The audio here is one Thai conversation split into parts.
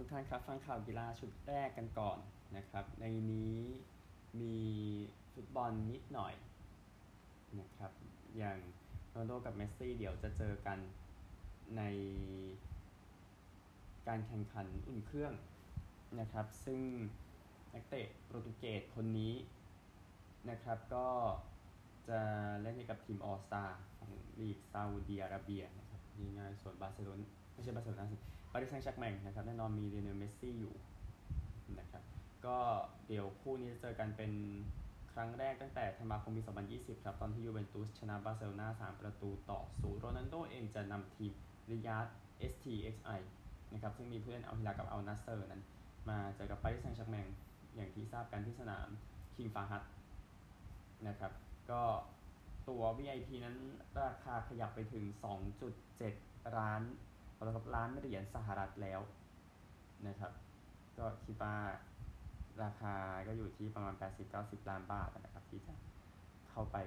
ทุกท่านครับ ฟังข่าวกีฬาชุดแรกกันก่อนนะครับ ในนี้มีฟุตบอลนิดหน่อยนะครับ อย่างโรนัลโดกับเมสซี่เดี๋ยวจะเจอกันในการแข่งขันอุ่นเครื่องนะครับ ซึ่งนักเตะโปรตุเกสคนนี้นะครับก็จะเล่นให้กับทีมออสตาของลีกซาอุดีอาระเบียนะครับง่ายๆส่วนบาร์เซโลนาไม่ใช่บาร์เซโลนาสิปารีสแซงต์แชร์กแมงนะครับแน่นอนมีลิโอเนลเมสซี่อยู่นะครับก็เดี๋ยวคู่นี้จะเจอกันเป็นครั้งแรกตั้งแต่ธันวาคมปี 2020 ครับ ตอนที่ยูเวนตุสชนะบาร์เซโลนา3ประตูต่อศูนย์โรนัลโดเองจะนำทีมริยาด STXI นะครับซึ่งมีผู้เล่นอัลฮิลาลกับอัลนัสเซอร์นั้น มาเจอกับปารีสแซงต์แชร์กแมงอย่างที่ทราบกันที่สนามคิงฟาฮัดนะครับก็ตัว VIP นั้นราคาขยับไปถึง 2.7 ล้าน เอาล้านเหรียญสหรัฐแล้วนะครับ ก็คิดว่าราคาก็อยู่ที่ประมาณ 80-90 ล้านบาทนะครับ ที่จะเข้าไป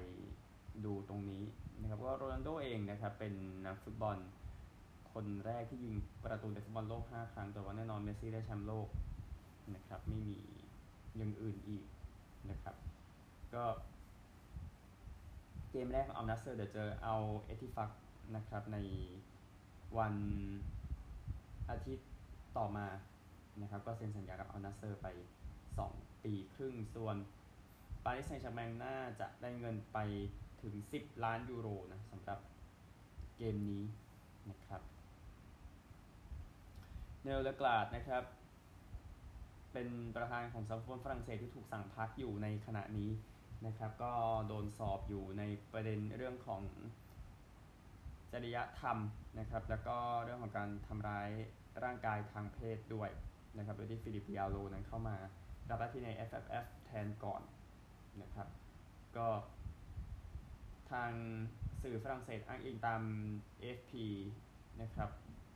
ดูตรงนี้นะครับว่าโรนัลโดเองนะครับเป็นนักฟุตบอลคนแรกที่ยิงประตูในฟุตบอลโลก 5 ครั้ง แต่ว่าแน่นอนเมสซี่ได้แชมป์โลกนะครับไม่มีอย่างอื่นอีกนะครับ ก็เกมแรกของอัลนัสเซอร์เดี๋ยวเจออัลเอติฟักนะครับใน วันอาทิตย์ต่อมานะครับก็เซ็นสัญญากับอัลนัสเซอร์ไป 2 ปีครึ่ง ส่วนปารีสแซงต์แชร์แมงน่าจะได้เงินไปถึง 10 ล้านยูโรนะสำหรับเกมนี้นะครับโนเอลเลอกราเอตนะครับ เป็นประธานของสโมสรฝรั่งเศสที่ถูกสั่งพักอยู่ในขณะนี้นะครับ ก็โดนสอบอยู่ในประเด็นเรื่องของจริยธรรม นะครับ แล้วก็เรื่องของการทำร้ายร่างกายทางเพศด้วยนะครับ โดยที่ฟิลิปป์ดิอัลโลนั้นเข้ามารับหน้าที่ใน FFF แทนก่อนนะครับ ก็ทางสื่อฝรั่งเศสอ้างอิงตาม AFP นะครับ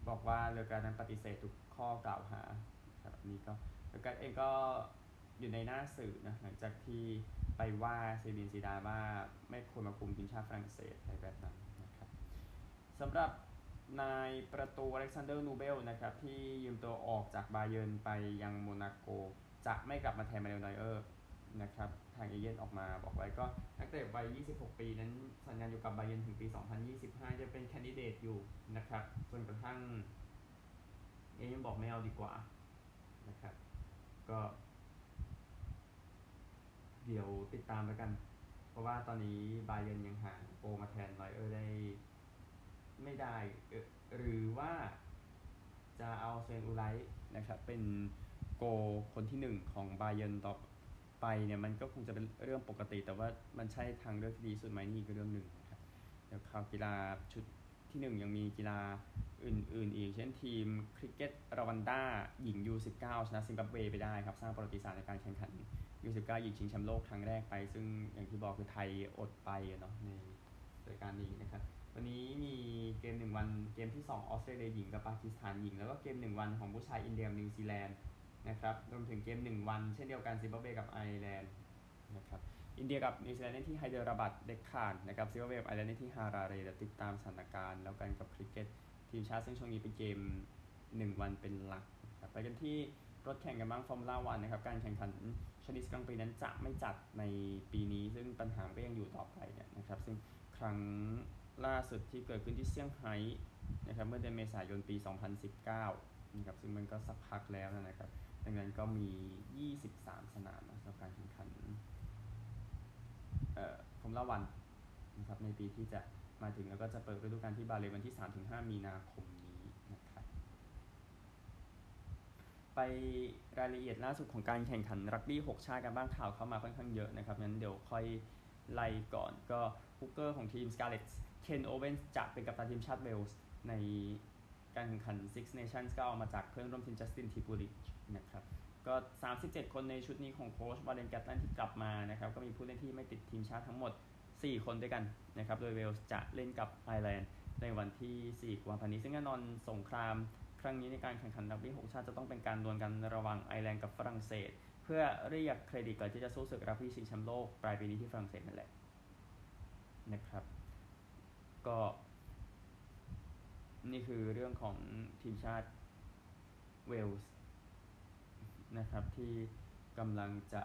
บอกว่าเลอกราเอตนั้นปฏิเสธทุกข้อกล่าวหาครับนี้ก็เลอกราเอตเองก็อยู่ในหน้าสื่อนะหลังจากที่ไปว่าซีเนดีนซีดานว่าไม่ควรมาคุมทีมชาติฝรั่งเศสอะไรแบบนั้นนะครับสำหรับ นายประตูอเล็กซานเดอร์นูเบลนะครับที่ยืมตัวออกจากบาเยิร์นไปยังโมนาโก จะไม่กลับมาแทนมานูเอลนอยเออร์นะครับทางเอเย่นต์ออกมาบอกไว้ก็นักเตะวัย 26 ปีนั้นสัญญาอยู่กับบาเยิร์นถึงปี 2025 จะเป็นแคนดิเดตอยู่นะครับจนกระทั่งเอเย่นบอกไม่เอาดีกว่านะครับก็เดี๋ยวติดตามแล้วกัน เพราะว่าตอนนี้บาเยนยังหาโปมาแทนไลเออร์ได้ ไม่ได้ หรือว่าจะเอาเซนอูไลนะครับเป็นโกคนที่หนึ่งของบาเยนต่อไปเนี่ยมันก็คงจะเป็นเรื่องปกติ แต่ว่ามันใช่ทางเลือกที่ดีสุดไหมนี่ก็เรื่องหนึ่งนะครับเดี๋ยวข่าวกีฬาชุดที่หนึ่งยังมีกีฬาอื่นๆอีก เช่นทีมคริกเก็ตรวันด้าหญิง U19 ชนะซิมบับเวไปได้ครับ สร้างประวัติศาสตร์ในการแข่งขัน U19 หญิงชิงแชมป์โลกครั้งแรกไป ซึ่งอย่างที่บอกคือไทยอดไปเนาะในรายการนี้นะครับ วันนี้มีเกมหนึ่งวันเกมที่2ออสเตรเลียหญิงกับปากีสถานหญิง แล้วก็เกมหนึ่งวันของผู้ชายอินเดียนิวซีแลนด์นะครับรวมถึงเกมหนึ่งวันเช่นเดียวกันซิมบับเวกับไอร์แลนด์นะครับอินเดียกับนิวซีแลนด์เล่นที่ไฮเดอราบัดเดคข่านนะครับซิมบับเวกับไอร์แลนด์เล่นที่ฮาราเรเดี๋ยวติดตามสถานการณ์แล้วกันกับคริกเก็ตทีมชาติซึ่งช่วงนี้เป็นเกม 1 วันเป็นหลักครับไปกันที่รถแข่งกันบ้างฟอร์มูล่าวันนะครับการแข่งขัน Chinese Grand Prix นั้นจะไม่จัดในปีนี้ ซึ่งปัญหาก็ยังอยู่ต่อไปเนี่ยนะครับซึ่งครั้ง ล่าสุดที่เกิดขึ้นที่เซี่ยงไฮ้นะครับเมื่อเดือนเมษายนปี 2019นะครับซึ่งมันก็สักพักแล้วนะครับ ดังนั้นก็มี 23 สนามนะสำหรับการแข่งขันเอ่อฟอร์มูล่าวันนะครับในปีที่จะมาถึงแล้วก็จะเปิดฤดูกาลที่บาเลวันที่ 3-5 มีนาคมนี้นะครับไปรายละเอียดล่าสุดของการแข่งขันรักบี้ 6 ชาติกันบ้างข่าวเข้ามาค่อนข้างเยอะนะครับ งั้นเดี๋ยวค่อยไล่ก่อนก็ hooker ของทีม Scarlets เคนโอเวนจะเป็นกัปตันทีมชาติเวลส์ในการแข่งขัน Six Nations ก็เอามาจากเพื่อนร่วมทีมจัสตินทิปูริกนะครับ ก็ 37 คนในชุดนี้ของโค้ชวอร์เรนแกตแลนด์ที่กลับมานะครับ ก็มีผู้เล่นที่ไม่ติดทีมชาติทั้งหมด 4 คนด้วยกันนะครับ โดยเวลส์จะเล่นกับไอร์แลนด์ในวันที่ 4 กุมภาพันธ์นี้ ซึ่งแน่นอนสงครามครั้งนี้ในการแข่งขันรักบี้6ชาติจะต้องเป็นการดวลกันระหว่างไอร์แลนด์กับฝรั่งเศส เพื่อเรียกเครดิตก่อนที่จะสู้ศึกรักบี้ชิงแชมป์โลกปลายปีนี้ที่ฝรั่งเศสนั่นแหละนะครับ ก็ นี่คือเรื่องของทีมชาติเวลส์นะครับที่กำลังจะ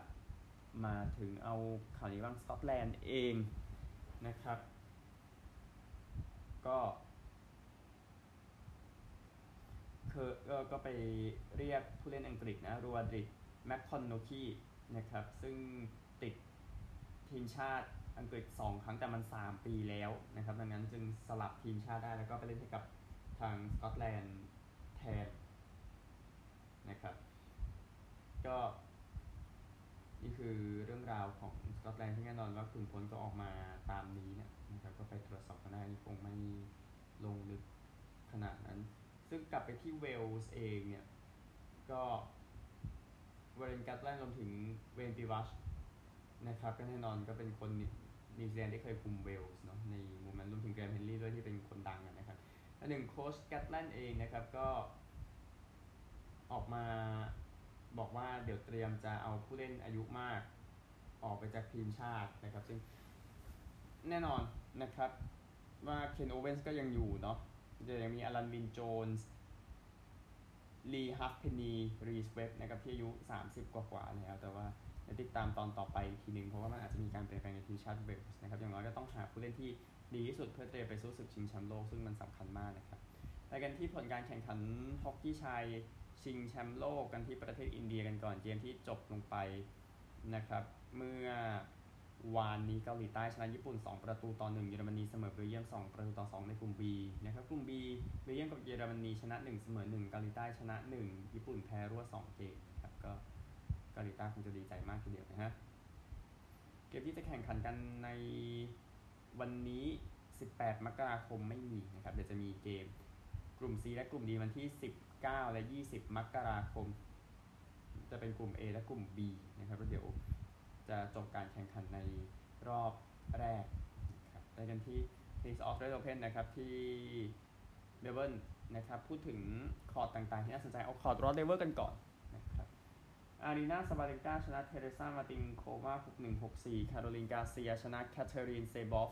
มาถึงเอาข่าวนี้บ้างสกอตแลนด์เองนะครับ ก็คือก็ไปเรียกผู้เล่นอังกฤษนะรัวริดห์แมคคอนโนคีนะครับ ซึ่งติดทีมชาติ อังกฤษ 2 ครั้งแต่มัน 3 ปีแล้วนะครับ ดังนั้นจึงสลับทีมชาติได้แล้วก็ไปเล่นให้กับทางสกอตแลนด์แทนนะครับ ก็นี่คือเรื่องราวของสกอตแลนด์ที่แน่นอนว่าคุณผลก็ออกมาตามนี้นะนะครับก็ไปตรวจสอบกันได้คงไม่ลงลึกขนาดนั้น ซึ่งกลับไปที่เวลส์เองเนี่ย ก็วอร์เรนแกตแลนด์รวมถึงเวย์นพิวัคนะครับก็แน่นอนก็เป็นคน นิวซีแลนด์ที่เคยคุมเวลส์เนาะในมุมนั้นรวมถึงแกรมเฮนรี่ด้วยที่เป็นคนดังนะครับอันหนึ่งโค้ชแกตแลนด์เองนะครับก็ออกมาบอกว่าเดี๋ยวเตรียมจะเอาผู้เล่นอายุมากออกไปจากทีมชาตินะครับ ซึ่งแน่นอนนะครับว่าเคนโอเวนส์ก็ยังอยู่เนาะเดี๋ยวยังมีอลันวินโจนส์ลีฮาล์ฟเพนนีรีสเวบบ์นะครับที่อายุ 30 กว่าๆแล้วแต่ว่า ติดตามตอนต่อไปทีหนึ่งเพราะว่ามันอาจจะมีการเปลี่ยนแปลงในทีมชาติเวลส์นะครับอย่างน้อยก็ต้องหาผู้เล่นที่ดีที่สุดเพื่อเตรียมไปสู้ศึกชิงแชมป์โลกซึ่งมันสำคัญมากนะครับไปกันที่ผลการแข่งขันฮอกกี้ชายชิงแชมป์โลกกันที่ประเทศอินเดียกันก่อนเกมที่จบลงไปนะครับเมื่อวานนี้เกาหลีใต้ชนะญี่ปุ่น 2 ประตูต่อ1เยอรมนีเสมอเบลเยียม 2 ประตูต่อ 2 ในกลุ่ม B นะครับกลุ่ม B เบลเยียมกับเยอรมนีชนะ 1 เสมอ 1 เกาหลีใต้ชนะ 1 ญี่ปุ่นแพ้รวด2เกมครับก็าหลีใต้คงจะดีใจมากทีเดียวนะฮะ เกมที่จะแข่งขันกันในวันนี้ 18 มกราคมไม่มีนะครับ เดี๋ยวจะมีเกมกลุ่ม C และกลุ่ม D วันที่ 19 และ 20 มกราคม จะเป็นกลุ่ม A และกลุ่ม B นะครับแล้วเดี๋ยวจะจบการแข่งขันในรอบแรกครับไปกันที่ Tennis Australian Open นะครับที่เมลเบิร์นนะครับ พูดถึงคอร์ตต่างๆ ที่น่าสนใจ เอาคอร์ตรอดเลเวอร์กันก่อน อารีนาสบาเลนกาชนะเทเรซามาตินโควา6164 คาโรลินกาเซียชนะแคทเธอรีนเซบอฟ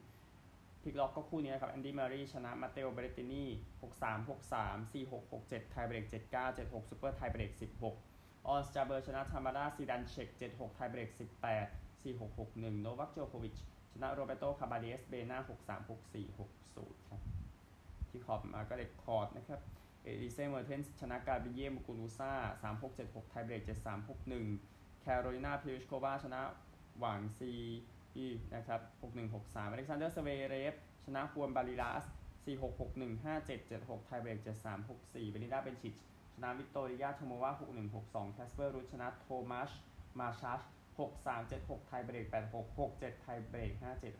6360 พลิกล็อกก็คู่นี้นะครับแอนดี้เมอร์เรย์ชนะมาเตโอเบรตินี63 63 46 67 ไทเบรก79 76 super tie-break 16 ออนสจาเบอร์ชนะทามาราซีดันเซ็ก76 ไทเบรก18 46 61 โนวัคโจโควิชชนะโรเบโตคาบาเดสเบนา63 64 60 ครับ ที่คอร์ตมาร์กาเร็ตคอร์ตนะครับ เอลิเซ่เมอร์เทนชนะการ์บิเญมูกูรูซ่า3676ไทเบรก7361แคโรลินาพลิสโควาชนะหวังซีอีนะครับ6163อเล็กซานเดอร์สเวเรฟชนะฮวนบาลิลาส4661 5776ไทเบรก7364เบนิดาเบนชิชชนะวิตโตริยาชโมวา6162แคสเปอร์รุชชนะโทมัสมาชัช6376ไทเบรก86 67ไทเบรก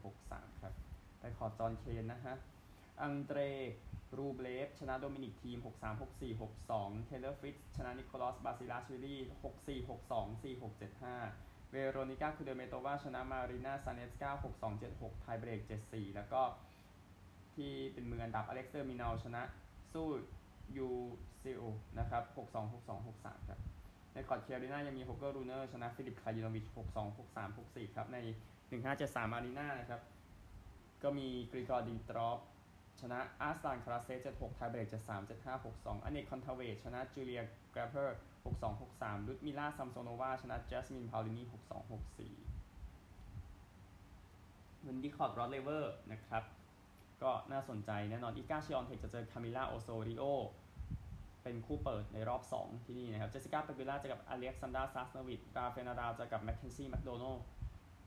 5763ครับไปคอร์ตจอห์นเคนนะฮะ อังเดรรูเบลฟชนะโดมินิกทีม 63 64 62 เทเลอร์ฟริตซ์ชนะนิโคลัสบาซิลาชิลี64 62 4675 เวโรนิก้าคูเดเมโตวาชนะมารีนาซานเนสกา6276ไทเบรก 74 แล้วก็ที่เป็นมืออันดับอเล็กซ์เดอมินอร์ชนะซูยู่ซิ่วนะครับ 62 62 63 ครับในคอร์ตเคียอารีน่ายังมีโฮเกอร์รูเนอร์ชนะฟิลิปคายิโนวิช 62 63 64 ครับ ใน 1573 อารีนานะครับ ก็มีกริกอร์ดิมิตรอฟ ชนะอาสลานคารัตเซฟ76ไทเบรก73 75 62อาเน็ตคอนทาเวตชนะจูเลียกราเพอร์62 63ลุดมิล่าซัมโซโนวาชนะจัสมินพาวลินี62 64วันนี้คอร์ตรอดเลเวอร์นะครับ ก็น่าสนใจแน่นอนอีกาชิออนเทคจะเจอคามิล่าโอโซริโอเป็นคู่เปิดในรอบ 2 ที่นี่นะครับเจสสิก้าเปกูล่าเจอกับอเล็กซานดราซัสโนวิดราฟานาดาลเจอกับแมคเคนซี่แมคโดนัล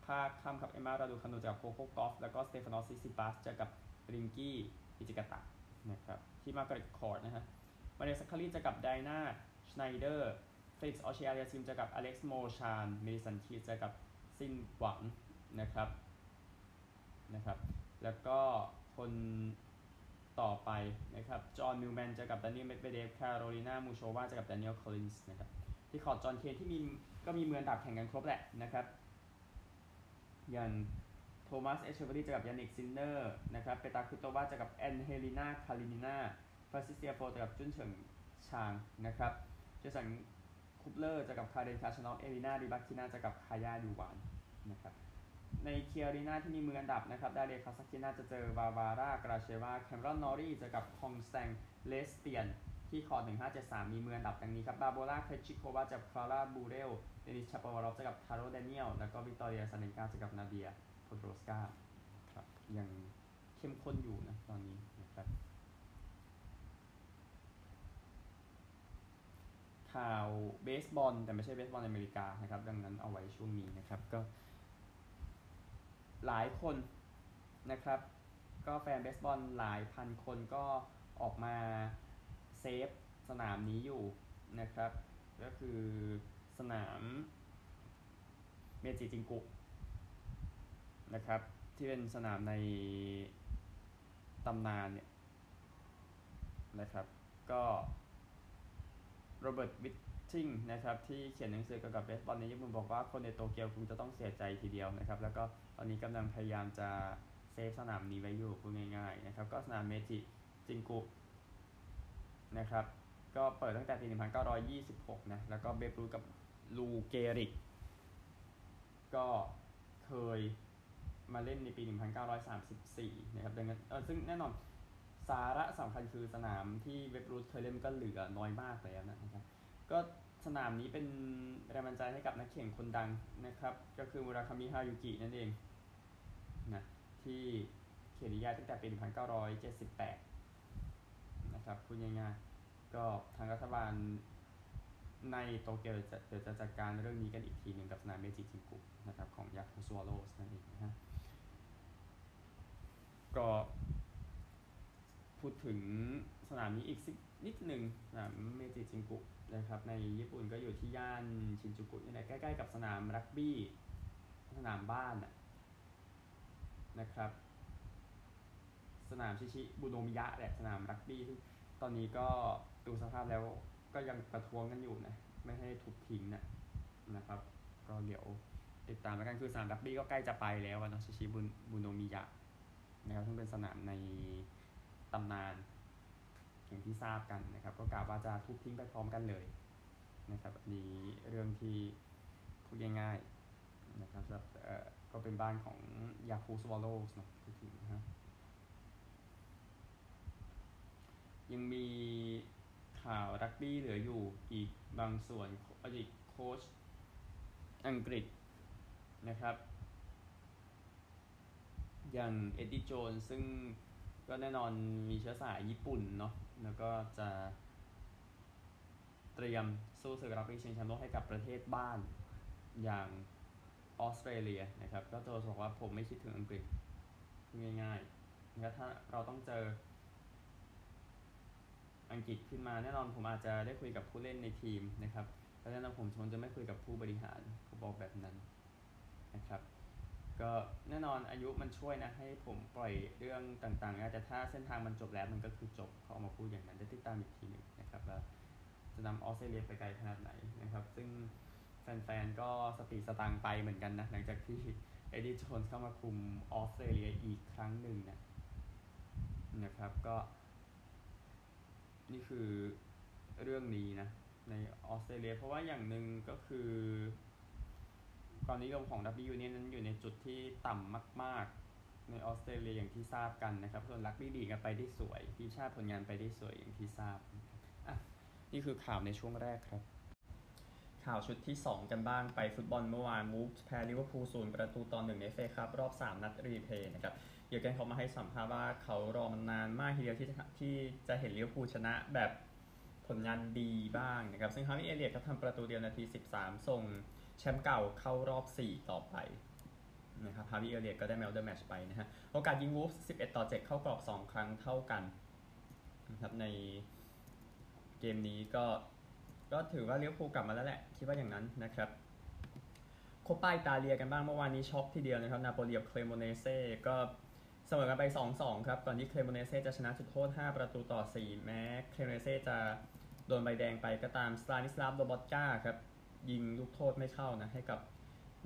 ภาคค่ำกับเอมมาราดูคานูเจอกับโคโคกอฟแล้วก็สเตฟานอสซิซิปาสเจอกับ ริงกี้ฮิจิกาตะนะครับที่มาร์กาเร็ตคอร์ตนะฮะมาเรียซักคารีเจอกับไดนาชไนเดอร์เฟลิกซ์โอเชอร์อาเลียสซิมเจอกับอเล็กซ์โมลชานเมดิสันคีส์เจอกับซินหวังนะครับนะครับ แล้วก็คู่ต่อไปนะครับ จอห์นมิลล์แมนเจอกับดานิเอลเมดเบเดฟ แคโรลีนามูโชวาเจอกับดานิเอลคอลินส์นะครับ ที่คอร์ตจอห์นเคนที่มีก็มีมืออันดับแข่งกันครบแหละนะครับ อย่าง โทมัส เอตเชเวอร์รี่เจอกับยานิกซินเนอร์นะครับ เปตราควิโตวาเจอกับแอนเฮลินาคาลินินาฟรานเซสเทียโฟเจอกับจุนเฉิงชางนะครับเจสันคูบเลอร์เจอกับคาเรนคาชานอฟเอเลนาริบาคินาเจอกับคายาดูวานนะครับในเคียอารีนาที่มีมืออันดับนะครับ ดาเรคาซักินาจะเจอวาวาร่ากราเชวา แคเมรอนนอร์รี่เจอกับคองแซงเลสเตียน ที่คอร์ต1573 มีมืออันดับดังนี้ครับ บาร์โบราเครชิโควาเจอคลาร่าบูเรล เดนิสชาโปวาลอฟเจอกับทาโรเดเนียล แล้วก็วิกตอเรียอซาเรนกาเจอกับนาเดีย โพโดรสกาครับยังเข้มข้นอยู่นะตอนนี้นะครับ ข่าวเบสบอลแต่ไม่ใช่เบสบอลอเมริกานะครับ ดังนั้นเอาไว้ช่วงนี้นะครับก็ หลายคนนะครับ ก็แฟนเบสบอลหลายพันคนก็ออกมาsave สนามนี้อยู่นะครับ ก็คือสนามเมจิจิงกุ นะครับ ที่เป็นสนามในตำนานเนี่ยนะครับ ก็โรเบิร์ตไวทิงนะครับที่เขียนหนังสือเกี่ยวกับเบสบอลในญี่ปุ่นบอกว่าคนในโตเกียวคงจะต้องเสียใจทีเดียวนะครับ แล้วก็ตอนนี้กำลังพยายามจะ save สนามนี้ไว้อยู่พูดง่ายๆนะครับ ก็สนามเมจิจิงกุนะครับ ก็เปิดตั้งแต่ปี 1926 นะ แล้วก็เบรูกับลูเกริก ก็เคย มาเล่นในปี 1934 นะครับดังนั้นซึ่งแน่นอนสาระสำคัญคือสนามที่เว็บรูทเคยเล่นก็เหลือน้อยมากแล้วนะครับ ก็สนามนี้เป็นแรงบันดาลใจให้กับนักเข่งคนดังนะครับ ก็คือมูราคามิฮายุกินั่นเองนะที่เขียนนิยายตั้งแต่ปี 1978 นะครับพูดง่ายๆก็ทางรัฐบาลในโตเกียวจะเดี๋ยวจะจัดการเรื่องนี้กันอีกทีหนึ่งกับสนามเมจิจิงกุนะครับของยาคูสวโลสนั่นเองนะฮะ ก็พูดถึงสนามนี้อีกสักนิดหนึ่งสนามเมจิจิงกุนะครับในญี่ปุ่นก็อยู่ที่ย่านชินจูกุนี่แหละใกล้ๆกับสนามรักบี้สนามบ้านนะครับ สนามชิชิบุโนมิยะแหละสนามรักบี้ซึ่งตอนนี้ก็ดูสภาพแล้วก็ยังประท้วงกันอยู่นะไม่ให้ทุบทิ้งนะนะครับ ก็เดี๋ยวติดตามแล้วกันคือสนามรักบี้ก็ใกล้จะไปแล้วนะชิชิบุโนมิยะ นะครับซึ่งเป็นสนามในตำนานอย่างที่ทราบกันนะครับ ก็กล่าวว่าจะทุบทิ้งไปพร้อมกันเลยนะครับอันนี้เรื่องที่พูดง่ายๆนะครับก็เป็นบ้านของยาคูลท์สวอลโลวส์เนาะพูดถึงนะฮะยังมีข่าวรักบี้เหลืออยู่อีกบางส่วนอดีตโค้ชอังกฤษนะครับ อย่างเอ็ดดี้โจนซึ่งก็แน่นอนมีเชื้อสายญี่ปุ่นเนาะแล้วก็จะเตรียมสู้ศึกรักบี้ชิงแชมป์โลกให้กับประเทศบ้านอย่างออสเตรเลียนะครับก็ตัวบอกว่าผมไม่คิดถึงอังกฤษง่ายๆนะครับถ้าเราต้องเจออังกฤษขึ้นมาแน่นอนผมอาจจะได้คุยกับผู้เล่นในทีมนะครับแต่แน่นอนผมชนจะไม่คุยกับผู้บริหารผมบอกแบบนั้นนะครับ ก็แน่นอนอายุมันช่วยนะ ให้ผมปล่อยเรื่องต่างๆนะแต่ถ้าเส้นทางมันจบแล้วมันก็คือจบเขาออกมาพูดอย่างนั้นได้ติดตามอีกทีหนึ่งนะครับว่าจะนำออสเตรเลียไปไกลขนาดไหนนะครับ ซึ่งแฟนๆก็สติสตางไปเหมือนกันนะ หลังจากที่เอ็ดดี้โจนส์เข้ามาคุมออสเตรเลียอีกครั้งหนึ่งนะนะครับก็ นี่คือเรื่องนี้นะในออสเตรเลีย เพราะว่าอย่างหนึ่งก็คือ ความนิยมของ W เนี่ยนั้นอยู่ในจุดที่ต่ำมาก ๆ ในออสเตรเลียอย่างที่ทราบกันนะครับ ส่วนลักบี้ดีกันไปได้สวยทีชาติผลงานไปได้สวยอย่างที่ทราบอะนี่คือข่าวในช่วงแรกครับ ข่าวชุดที่ 2 กันบ้างไปฟุตบอลเมื่อวานมูฟแพ้ลิเวอร์พูลศูนย์ประตูต่อหนึ่งในเฟครับรอบ 3 นัดรีเพย์นะครับเยอร์เกนเขามาให้สัมภาษณ์ว่าเขารอมานานมากทีเดียวที่ที่จะเห็นลิเวอร์พูลชนะแบบผลงานดีบ้างนะครับ ซึ่งฮาร์วีย์เอลเลียตก็ทำประตูเดียวนาที 13 ส่ง แชมป์เก่าเข้ารอบ 4 ต่อไปนะครับฮาร์วีย์เอลเลียตก็ได้ man of the match ไปนะฮะโอกาสยิงวูฟส์ 11 ต่อ 7 เข้ากรอบ 2 ครั้งเท่ากันนะครับในเกมนี้ก็ก็ถือว่าลิเวอร์พูลกลับมาแล้วแหละ คิดว่าอย่างนั้นนะครับโคปปาอิตาเลียกันบ้างเมื่อวานนี้ช็อกทีเดียวนะครับ นาโปลีกับเครโมเนเซ่ก็เสมอกันไป 2-2 ครับ ก่อนที่เครโมเนเซ่จะชนะจุดโทษ 5 ประตูต่อ 4 แม้เคลโมเนเซ่จะโดนใบแดงไปก็ตามสตานิสลาฟโดบอตกาครับ ยิงลูกโทษไม่เข้านะให้กับ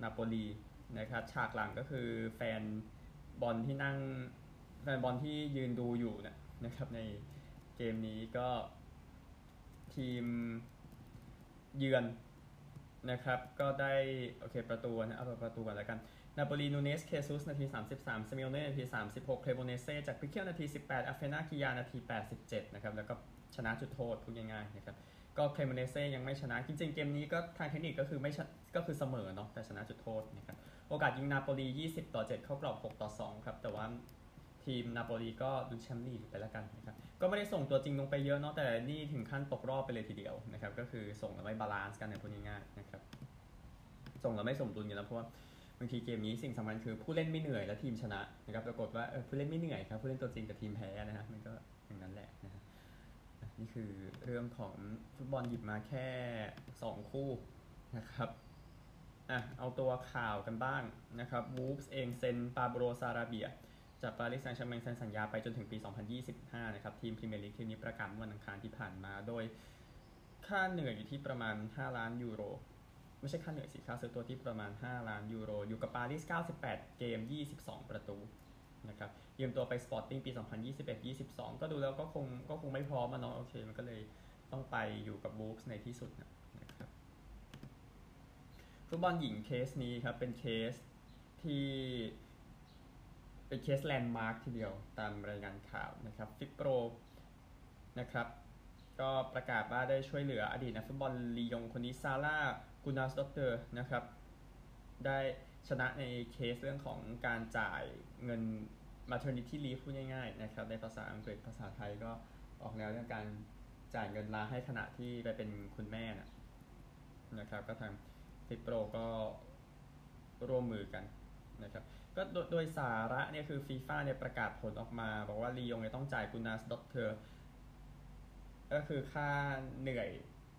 นาโปลีนะครับฉากหลังก็คือแฟนบอลที่นั่งแฟนบอลที่ยืนดูอยู่นะนะครับในเกมนี้ก็ทีมเยือนนะครับ ก็ได้โอเคประตูนะเอาประตูก่อนแล้วกันนาโปลีนูเนสเคซุสนาที 33สมิโอเน่นาที 36 เคลโบเนเซจากพิเคียวนาที 18อาเฟนาคิยานาที 87 นะครับ แล้วก็ชนะจุดโทษพูดง่ายๆนะครับ ก็เคลโบเนเซ่ยังไม่ชนะ จริงๆ เกมนี้ก็ทางเทคนิคก็คือไม่ก็คือเสมอเนาะแต่ชนะจุดโทษนะครับโอกาสยิงนาโปลี 20 ต่อ 7 เข้ากรอบ 6 ต่อ 2 ครับ แต่ว่าทีมนาโปลีก็ลุ้นแชมป์ลีกไปแล้วกันนะครับก็ไม่ได้ส่งตัวจริงลงไปเยอะเนาะแต่นี่ถึงขั้นตกรอบไปเลยทีเดียวนะครับก็คือส่งแล้วไม่บาลานซ์กันในพูดง่ายๆนะครับส่งแล้วไม่สมดุลกันแล้วเพราะว่าบางทีเกมนี้สิ่งสำคัญคือผู้เล่นไม่เหนื่อยและทีมชนะนะครับปรากฏว่าผู้เล่นไม่เหนื่อยครับผู้เล่นตัวจริงกับทีมแพ้นะฮะมันก็อย่างนั้นแหละนะฮะ นี่คือเรื่องของฟุตบอลหยิบมาแค่ 2 คู่นะครับอะเอาตัวข่าวกันบ้างนะครับวูฟส์เองเซ็นปาโบลซาราเบีย จากปารีสแซงต์แชร์กแมงเซ็นสัญญาไปจนถึงปี 2025 นะครับ ทีมพรีเมียร์ลีกทีมนี้ประกาศวันอังคารที่ผ่านมา โดยค่าเหนื่อยอยู่ที่ประมาณ 5 ล้านยูโร ไม่ใช่ค่าเหนื่อยสิค่าซื้อตัวที่ประมาณ 5 ล้านยูโร อยู่กับปารีส 98 เกม 22 ประตู นะครับยืมตัวไปสปอร์ติ้งปี 2021-22 ก็ดูแล้วก็คงก็คงไม่พร้อมอะเนาะโอเค มันก็เลยต้องไปอยู่กับวูฟส์ในที่สุดนะครับฟุตบอลหญิงเคสนี้ครับเป็นเคสที่เป็น case landmark ทีเดียวตามรายงานข่าวนะครับฟิฟโปรนะครับก็ประกาศว่าได้ช่วยเหลืออดีตนักฟุตบอลลียงคนนี้ซาร่ากูนาสด็อกเตอร์นะครับได้ชนะในเคสเรื่องของการจ่าย เงิน maternity leave พูดง่ายๆนะครับในภาษาอังกฤษภาษาไทยก็ออกแนวเรื่องการจ่ายเงินลาให้ขณะที่ไปเป็นคุณแม่นะนะครับ ก็ทางฟิฟโปรก็ร่วมมือกันนะครับก็โดยซาร่าเนี่ยคือฟีฟ่าเนี่ยประกาศผลออกมา บอกว่าลียงเนี่ยต้องจ่ายกูนาสด็อกเตอร์ก็คือค่าเหนื่อย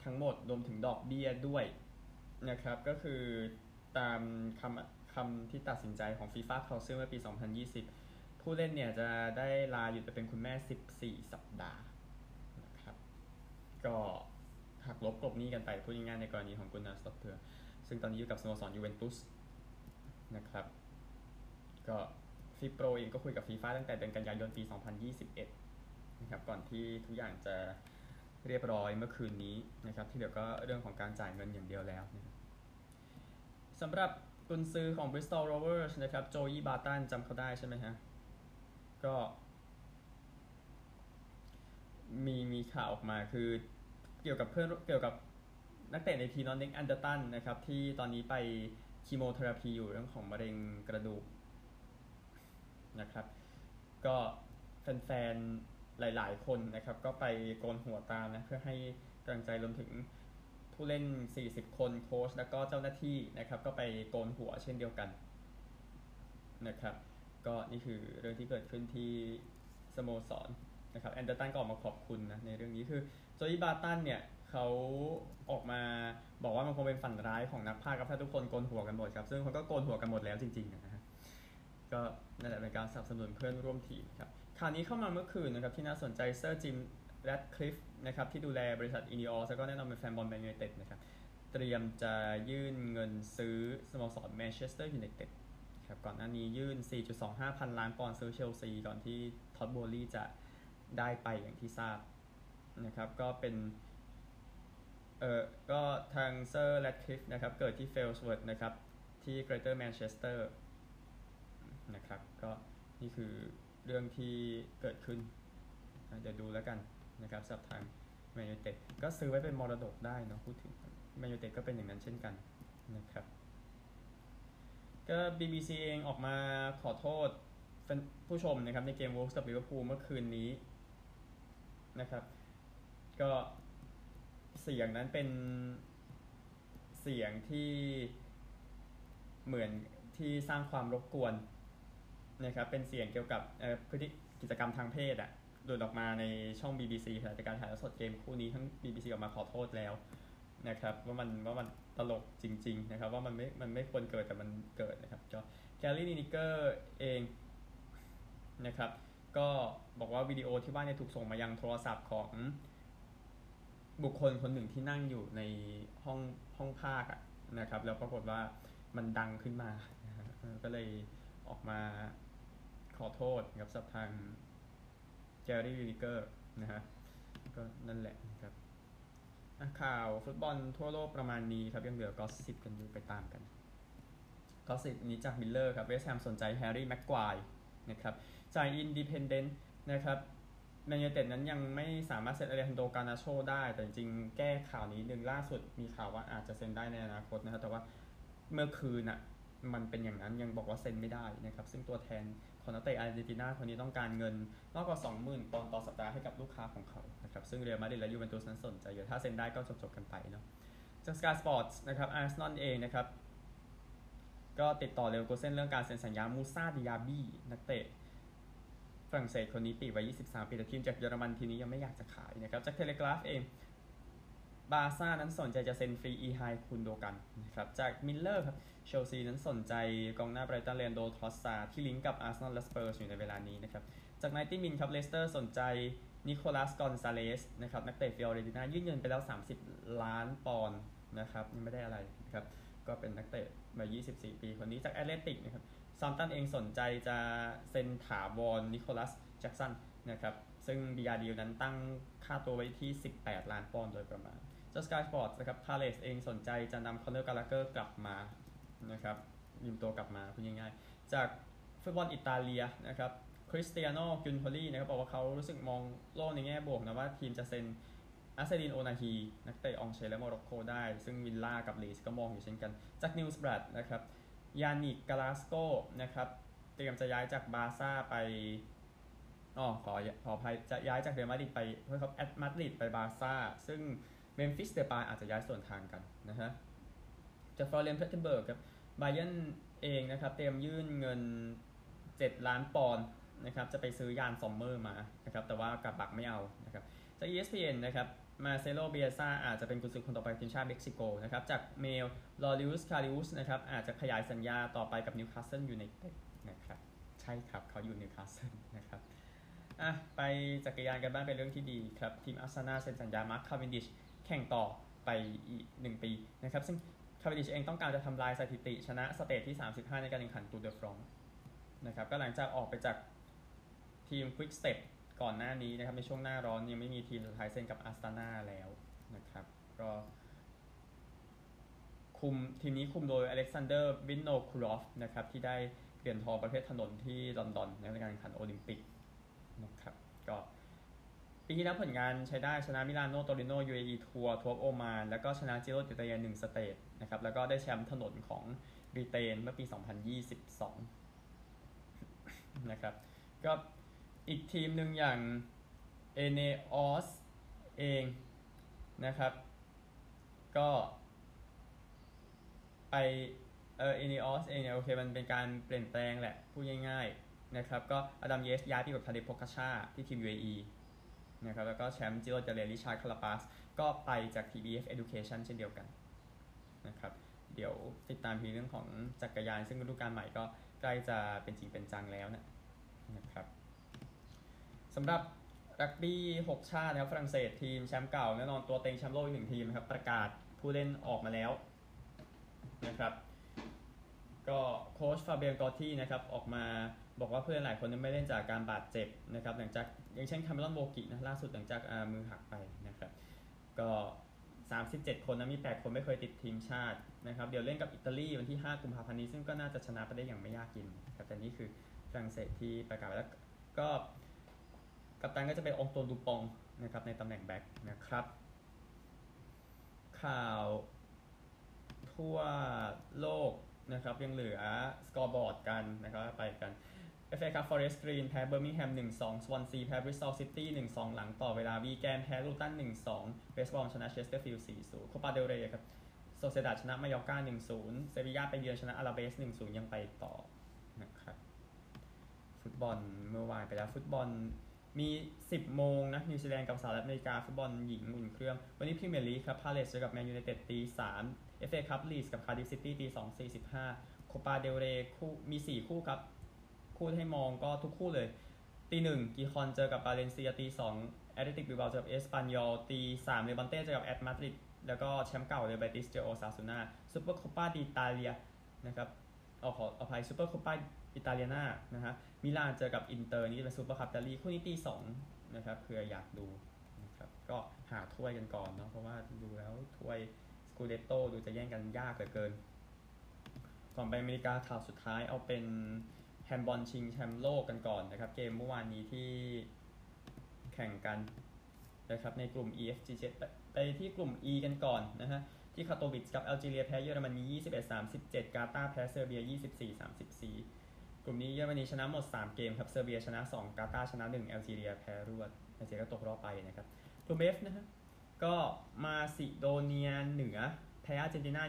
ทั้งหมดรวมถึงดอกเบี้ยด้วยนะครับ ก็คือตามคำ คำที่ตัดสินใจของฟีฟ่าเขาซึ่งเมื่อปี 2020 ผู้เล่นเนี่ยจะได้ลาหยุดไปเป็นคุณแม่ 14 สัปดาห์นะครับก็หักลบกลบหนี้กันไปพูดง่ายๆในกรณีของกุนนาร์สด็อตเตียร์ซึ่งตอนนี้อยู่กับสโมสรยูเวนตุสนะครับ ก็ฟิฟโปรเองก็คุยกับฟีฟ่าตั้งแต่เดือนกันยายนปี 2021 นะครับ ก่อนที่ทุกอย่างจะเรียบร้อยเมื่อคืนนี้นะครับ ที่เหลือก็เรื่องของการจ่ายเงินอย่างเดียวแล้วนะครับสำหรับ กุนซือของ Bristol Rovers นะครับ โจอี้บาร์ตันจำเขาได้ใช่ไหมฮะ ก็ มีมีข่าวออกมาคือเกี่ยวกับเพื่อนเกี่ยวกับนักเตะในทีมนอนเน็กอันเดอร์ตันนะครับ ที่ตอนนี้ไป chemotherapy อยู่เรื่องของมะเร็งกระดูกนะครับ ก็แฟนๆ หลายๆ คนนะครับ ก็ไปโกนหัวตามนะ เพื่อให้กำลังใจรวมถึง ผู้เล่น 40 คนโค้ชแล้วก็เจ้าหน้าที่นะครับ ก็ไปโกนหัวเช่นเดียวกันนะครับ ก็นี่คือเรื่องที่เกิดขึ้นที่สโมสรนะครับแอนเดอร์ตันก็ออกมาขอบคุณนะในเรื่องนี้คือโจอีบาร์ตันเนี่ยเขาออกมาบอกว่ามันคงเป็นฝันร้ายของนักพากย์ครับถ้าทุกคนโกนหัวกันหมดครับ ซึ่งคนก็โกนหัวกันหมดแล้วจริงๆนะฮะก็นั่นแหละเป็นการสนับสนุนเพื่อนร่วมทีมครับข่าวนี้เข้ามาเมื่อคืนนะครับที่น่าสนใจเซอร์จิมแรดคลิฟ นะครับที่ดูแลบริษัทอินีออสแล้วก็แน่นอนเป็นแฟนบอลแมนยูไนเต็ดนะครับเตรียมจะยื่นเงินซื้อสโมสรแมนเชสเตอร์ยูไนเต็ดครับก่อนหน้านี้ยื่น 4.25 พันล้านปอนด์ซื้อเชลซีก่อนที่ท็อดด์โบห์ลี่จะได้ไปอย่างที่ทราบนะครับก็เป็นเอ่อก็ทางเซอร์แรดคลิฟนะครับเกิดที่เฟลส์เวิร์ธนะครับที่เกรเตอร์แมนเชสเตอร์นะครับก็นี่คือเรื่องที่เกิดขึ้น เดี๋ยวดูแล้วกัน นะครับสับทางแมนยูเต็ดก็ซื้อไว้เป็นมรดกได้เนาะพูดถึงแมนยูเต็ดก็เป็นอย่างนั้นเช่นกันนะครับก็ BBC เองออกมาขอโทษผู้ชมนะครับในเกม Wolves กับลิเวอร์พูลเมื่อคืนนี้นะครับ ก็เสียงนั้นเป็นเสียงที่เหมือนที่สร้างความรบกวนนะครับเป็นเสียงเกี่ยวกับพฤติกิจกรรมทางเพศอะ โดดออกมาในช่อง BBC ขณะการถ่ายทอดสดเกมคู่นี้ทั้ง BBC ออกมาขอโทษแล้วนะครับว่ามันว่ามันตลกจริง ๆ นะครับ ว่ามันไม่มันไม่ควรเกิดแต่มันเกิดนะครับก็แกลลี่นินิเกอร์เองนะครับ ก็บอกว่าวิดีโอที่ว่าเนี่ยถูกส่งมายังโทรศัพท์ของบุคคลคนหนึ่งที่นั่งอยู่ในห้องห้องภาคอะนะครับ แล้วปรากฏว่ามันดังขึ้นมา ก็เลยออกมาขอโทษกับสับทาง เจอรี่วิเกอร์นะฮะก็นั่นแหละครับข่าวฟุตบอลทั่วโลกประมาณนี้ครับ ยังเหลือ gossip กันอยู่ไปตามกัน gossip นี้จากมิเรอร์ครับเวสแฮมสนใจแฮร์รี่แม็กไกวร์นะครับจากอินดิเพนเดนต์นะครับแมนยูเต็ดนั้นยังไม่สามารถเซ็นอเลฮานโดรการ์นาโชได้ แต่จริงๆ แก้ข่าวนี้หนึ่งล่าสุดมีข่าวว่าอาจจะเซ็นได้ในอนาคตนะครับแต่ว่าเมื่อคืนน่ะมันเป็นอย่างนั้นยังบอกว่าเซ็นไม่ได้นะครับ ซึ่งตัวแทน ของนักเตะอาร์เจนตินาคนนี้ต้องการเงินมากกว่า 20,000ปอนด์ต่อสัปดาห์ให้กับลูกค้าของเขานะครับซึ่งเรอัลมาดริดและยูเวนตุสนั้นสนใจเยอะถ้าเซ็นได้ก็จบๆกันไปเนาะจาก Sky Sports นะครับอาร์เซนอลเองนะครับก็ติดต่อเลเวอร์คูเซนเรื่องการเซ็นสัญญามูซาดิยาบี้นักเตะฝรั่งเศสคนนี้ปีกวัย 23 ปีแต่ทีมจากเยอรมันทีนี้ยังไม่อยากจะขายนะครับจากเทเลกราฟเอง บาร์ซ่านั้นสนใจจะเซ็นฟรีอิลคายกุนโดกันนะครับจากมิเรอร์ครับเชลซีนั้นสนใจกองหน้าไบรตันเลอันโดรทรอสซาร์ที่ลิงก์กับอาร์เซนอลและสเปอร์สอยู่ในเวลานี้นะครับจาก90min ครับเลสเตอร์สนใจนิโคลัสกอนซาเลสนะครับนักเตะฟิออเรนติน่ายื่นเงินไปแล้ว 30 ล้านปอนด์นะครับยังไม่ได้อะไรนะครับก็เป็นนักเตะวัย 24 ปีคนนี้จากแอธเลติกนะครับเซาแธมป์ตันเองสนใจจะเซ็นถาวรนิโคลัสแจ็กสันนะครับซึ่งบียาร์เรอัลนั้นตั้งค่าตัวไว้ที่ 18 ล้านปอนด์โดยประมาณ จากสกายสปอร์ตนะครับพาเลสเองสนใจจะนำคอนเนอร์กาลาเกอร์กลับมานะครับยืมตัวกลับมาพูดง่ายๆ จากฟุตบอลอิตาเลียนะครับคริสเตียโนจิอุนโตลีนะครับบอกว่าเขารู้สึกมองโลกในแง่บวกนะว่าทีมจะเซ็นอาเซดินโอนาฮีนักเตะอองเช่ร์และโมร็อกโกได้ ซึ่งวิลล่ากับลีสก็มองอยู่เช่นกัน จากนิวส์บรัดนะครับยานนิกการ์ราสโกนะครับเตรียมจะย้ายจากบาร์ซ่าไปอ๋อขอขออภัยจะย้ายจากเรอัลมาดริดไปเพื่อครับแอตมาดริดไปบาร์ซ่าซึ่ง เมมฟิสเดปายอาจจะย้ายสวนทางกันนะฮะจากฟลอเรียนเพลตเทนเบิร์กครับไบเอิร์นเองนะครับ เตรียมยื่นเงิน 7 ล้านปอนด์นะครับจะไปซื้อยานซอมเมอร์มานะครับแต่ว่ากลัดบัคไม่เอานะครับจาก ESPN นะครับมาร์เซโลเบียลซาอาจจะเป็นกุนซือคนต่อไปทีมชาติเม็กซิโกนะครับจากเมลลอริอุสคาริอุสนะครับอาจจะขยายสัญญาต่อไปกับนิวคาสเซิลยูไนเต็ดนะครับใช่ครับเขาอยู่นิวคาสเซิลนะครับอะไปจักรยานกันบ้างเป็นเรื่องที่ดีครับ ทีมอาร์เซนอลเซ็นสัญญามาร์คคาเวนดิช แข่งต่อไปอีก 1 ปีนะครับ ซึ่งคาเวนดิชเองต้องการจะทำลายสถิติ ชนะ stage ที่ 35 ในการแข่งขันตูร์เดอฟรองซ์นะครับก็หลังจากออกไปจากทีมควิกสเต็ปก่อนหน้านี้นะครับ ในช่วงหน้าร้อนยังไม่มีทีมสุดท้ายเซ็นกับอาสตานาแล้วนะครับก็คุมทีมนี้คุมโดยอเล็กซานเดอร์วินโนคูรอฟนะครับที่ได้เหรียญทองประเภทถนนที่ลอนดอนในการแข่งขันโอลิมปิกนะครับก็ ปีที่แล้วผลงานใช้ได้ชนะมิลานโนโตริโน UAE ทัวร์ทัวร์โอมาน แล้วก็ชนะจิโรดิตาเลียหนึ่ง stage นะครับ แล้วก็ได้แชมป์ถนนของบริเตนเมื่อปี 2022 นะครับ ก็อีกทีมหนึ่งอย่างอีเนออสเองนะครับ ก็ไปเอออีเนออสเองเนี่ยโอเคมันเป็นการเปลี่ยนแปลงแหละ พูดง่ายๆนะครับ ก็อดัมเยตส์ย้ายไปกับทาเดโพกาชาที่ทีม UAE นะครับแล้วก็แชมป์จิโรเจเรริชาร์ดคาราปาซก็ไปจาก ทีม EF Education เช่นเดียวกันนะครับเดี๋ยวติดตามทีเรื่องของจักรยานซึ่งฤดูกาลใหม่ก็ใกล้จะเป็นจริงเป็นจังแล้วนะนะครับสำหรับรักบี้6ชาตินะครับฝรั่งเศสทีมแชมป์เก่าแน่นอนตัวเต็งแชมป์โลกอีกหนึ่งทีมนะครับประกาศผู้เล่นออกมาแล้วนะครับก็โค้ชฟาเบียนกอตี้นะครับออกมา บอกว่าเพื่อนหลายคนไม่เล่นจากการบาดเจ็บนะครับหลังจากอย่างเช่นคาเมรอนโบกินะล่าสุดหลังจากมือหักไปนะครับก็37 คนนะมี 8 คนไม่เคยติดทีมชาตินะครับเดี๋ยวเล่นกับอิตาลีวันที่ 5 กุมภาพันธ์นี้ ซึ่งก็น่าจะชนะไปได้อย่างไม่ยากเย็นครับแต่นี่คือฝรั่งเศสที่ประกาศแล้วก็กัปตันก็จะเป็นองโตนดูปองนะครับในตำแหน่งแบ็คนะครับ ข่าวทั่วโลกนะครับยังเหลือ scoreboard กันนะครับไปกัน FA Cup Forest Green แพ้เบอร์มิงแฮม1-2สวอนซีแพ้บริสตอลซิตี้1-2หลังต่อเวลาวีแกนแพ้ลูตัน1-2เวสต์บรอมชนะเชสเตอร์ฟิลด์4-0โคปาเดลเรย์ครับโซเซียดาดชนะมายอร์กา1-0เซบียาไปเยือนชนะอลาเบส1-0ยังไปต่อนะครับฟุตบอลเมื่อวานไปแล้วฟุตบอลมี 10 โมงนะนิวซีแลนด์กับสหรัฐอเมริกาฟุตบอลหญิงอุ่นเครื่อง วันนี้พรีเมียร์ลีกครับพาเลสเจอกับแมนยูไนเต็ดตี3 FA Cup ลีดส์กับคาร์ดิฟซิตี้ตี2 45โคปาเดลเรย์คู่มี 4 คู่ครับ คู่ให้มองก็ทุกคู่เลย ตีหนึ่งกิฆอนเจอกับบาเลนเซียตีสองแอตเลติกบิลเบาเจอกับเอสปันยอลตีสามเลบันเต้เจอกับแอตมาดริดแล้วก็แชมป์เก่าเรอัลเบติสเจอโอซาซูนาซูเปอร์โคปาอิตาเลียนะครับเอาขออภัยซูเปอร์โคปาอิตาเลียนานะฮะมิลานเจอกับอินเตอร์นี่เป็นซูเปอร์คัพอิตาลีคู่นี้ตีสองนะครับเผื่ออยากดูนะครับก็หาถ้วยกันก่อนเนาะเพราะว่าดูแล้วถ้วยสกูเดโตดูจะแย่งกันยากเหลือเกิน ก่อนไปอเมริกาข่าวสุดท้ายเอาเป็น แฮนบอลชิงแชมป์โลกกันก่อนนะครับ เกมเมื่อวานนี้ที่แข่งกันนะครับในกลุ่ม EFGH ไปไปที่กลุ่ม E กันก่อนนะฮะที่คาโตวิชกับแอลจีเรียแพ้เยอรมนี21-37 กาตาร์แพ้เซอร์เบีย 24-34 กลุ่มนี้เยอรมนีชนะหมด 3 เกมครับเซอร์เบียชนะ 2 กาตาร์ชนะ 1 แอลจีเรียแพ้รวดแอลจีเรียก็ตกรอบไปนะครับกลุ่ม F นะฮะก็มาซิโดเนียเหนือ แพ้อาร์เจนตินา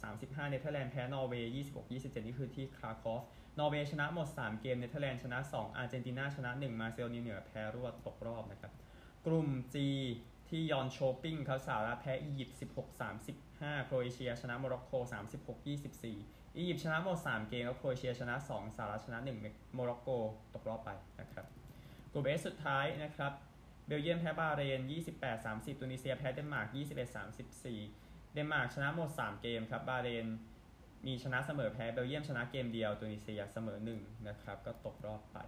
26-35 เนเธอร์แลนด์แพ้นอร์เวย์ 26-27 นี่คือที่คราคอฟ นอร์เวย์ชนะหมด 3 เกม เนเธอร์แลนด์ชนะ 2 อาร์เจนตินาชนะ 1 มาเซโดเนียเหนือแพ้รวดตกรอบนะครับ กลุ่ม G ที่ยอนโชปปิ้งครับสหรัฐแพ้อียิปต์ 16-35 โครเอเชียชนะโมร็อกโก 36-24 อียิปต์ชนะหมด 3 เกมแล้วโครเอเชียชนะ 2 สหรัฐชนะ 1 โมร็อกโกตกรอบไปนะครับ กลุ่ม H สุดท้ายนะครับ เบลเยียมแพ้บาเรน 28-30 ตุนิเซียแพ้เดนมาร์ก 21-34 เดนมาร์กชนะหมด 3 เกมครับ บาเรนมีชนะเสมอแพ้เบลเยียมชนะเกมเดียวตุนิเซียเสมอ1นะครับ ก็ตกรอบไป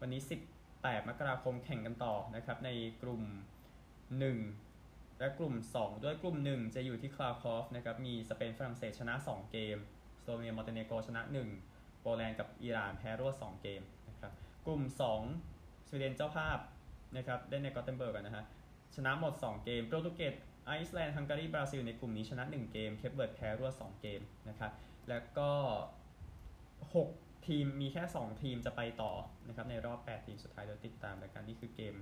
วันนี้ 18 มกราคมแข่งกันต่อนะครับ ในกลุ่ม 1 และกลุ่ม 2 ด้วยกลุ่ม 1 จะอยู่ที่คราคอฟนะครับ มีสเปนฝรั่งเศสชนะ 2 เกม สโลเวเนียมอนเตเนโกรชนะ 1 โปแลนด์กับอิหร่านแพ้รวด2 เกมนะครับ กลุ่ม 2 สวีเดนเจ้าภาพนะครับเล่นในกอตเทนเบิร์กนะฮะชนะหมด 2 เกมโปรตุเกส ไอซ์แลนด์ฮังการีบราซิลในกลุ่มนี้ชนะ 1 เกม เคปเวิร์ดแพ้รวด2เกมนะครับ แล้วก็ 6 ทีมมีแค่ 2 ทีมจะไปต่อนะครับในรอบ 8 ทีมสุดท้ายเดี๋ยวติดตามแล้วกันนี่คือเกม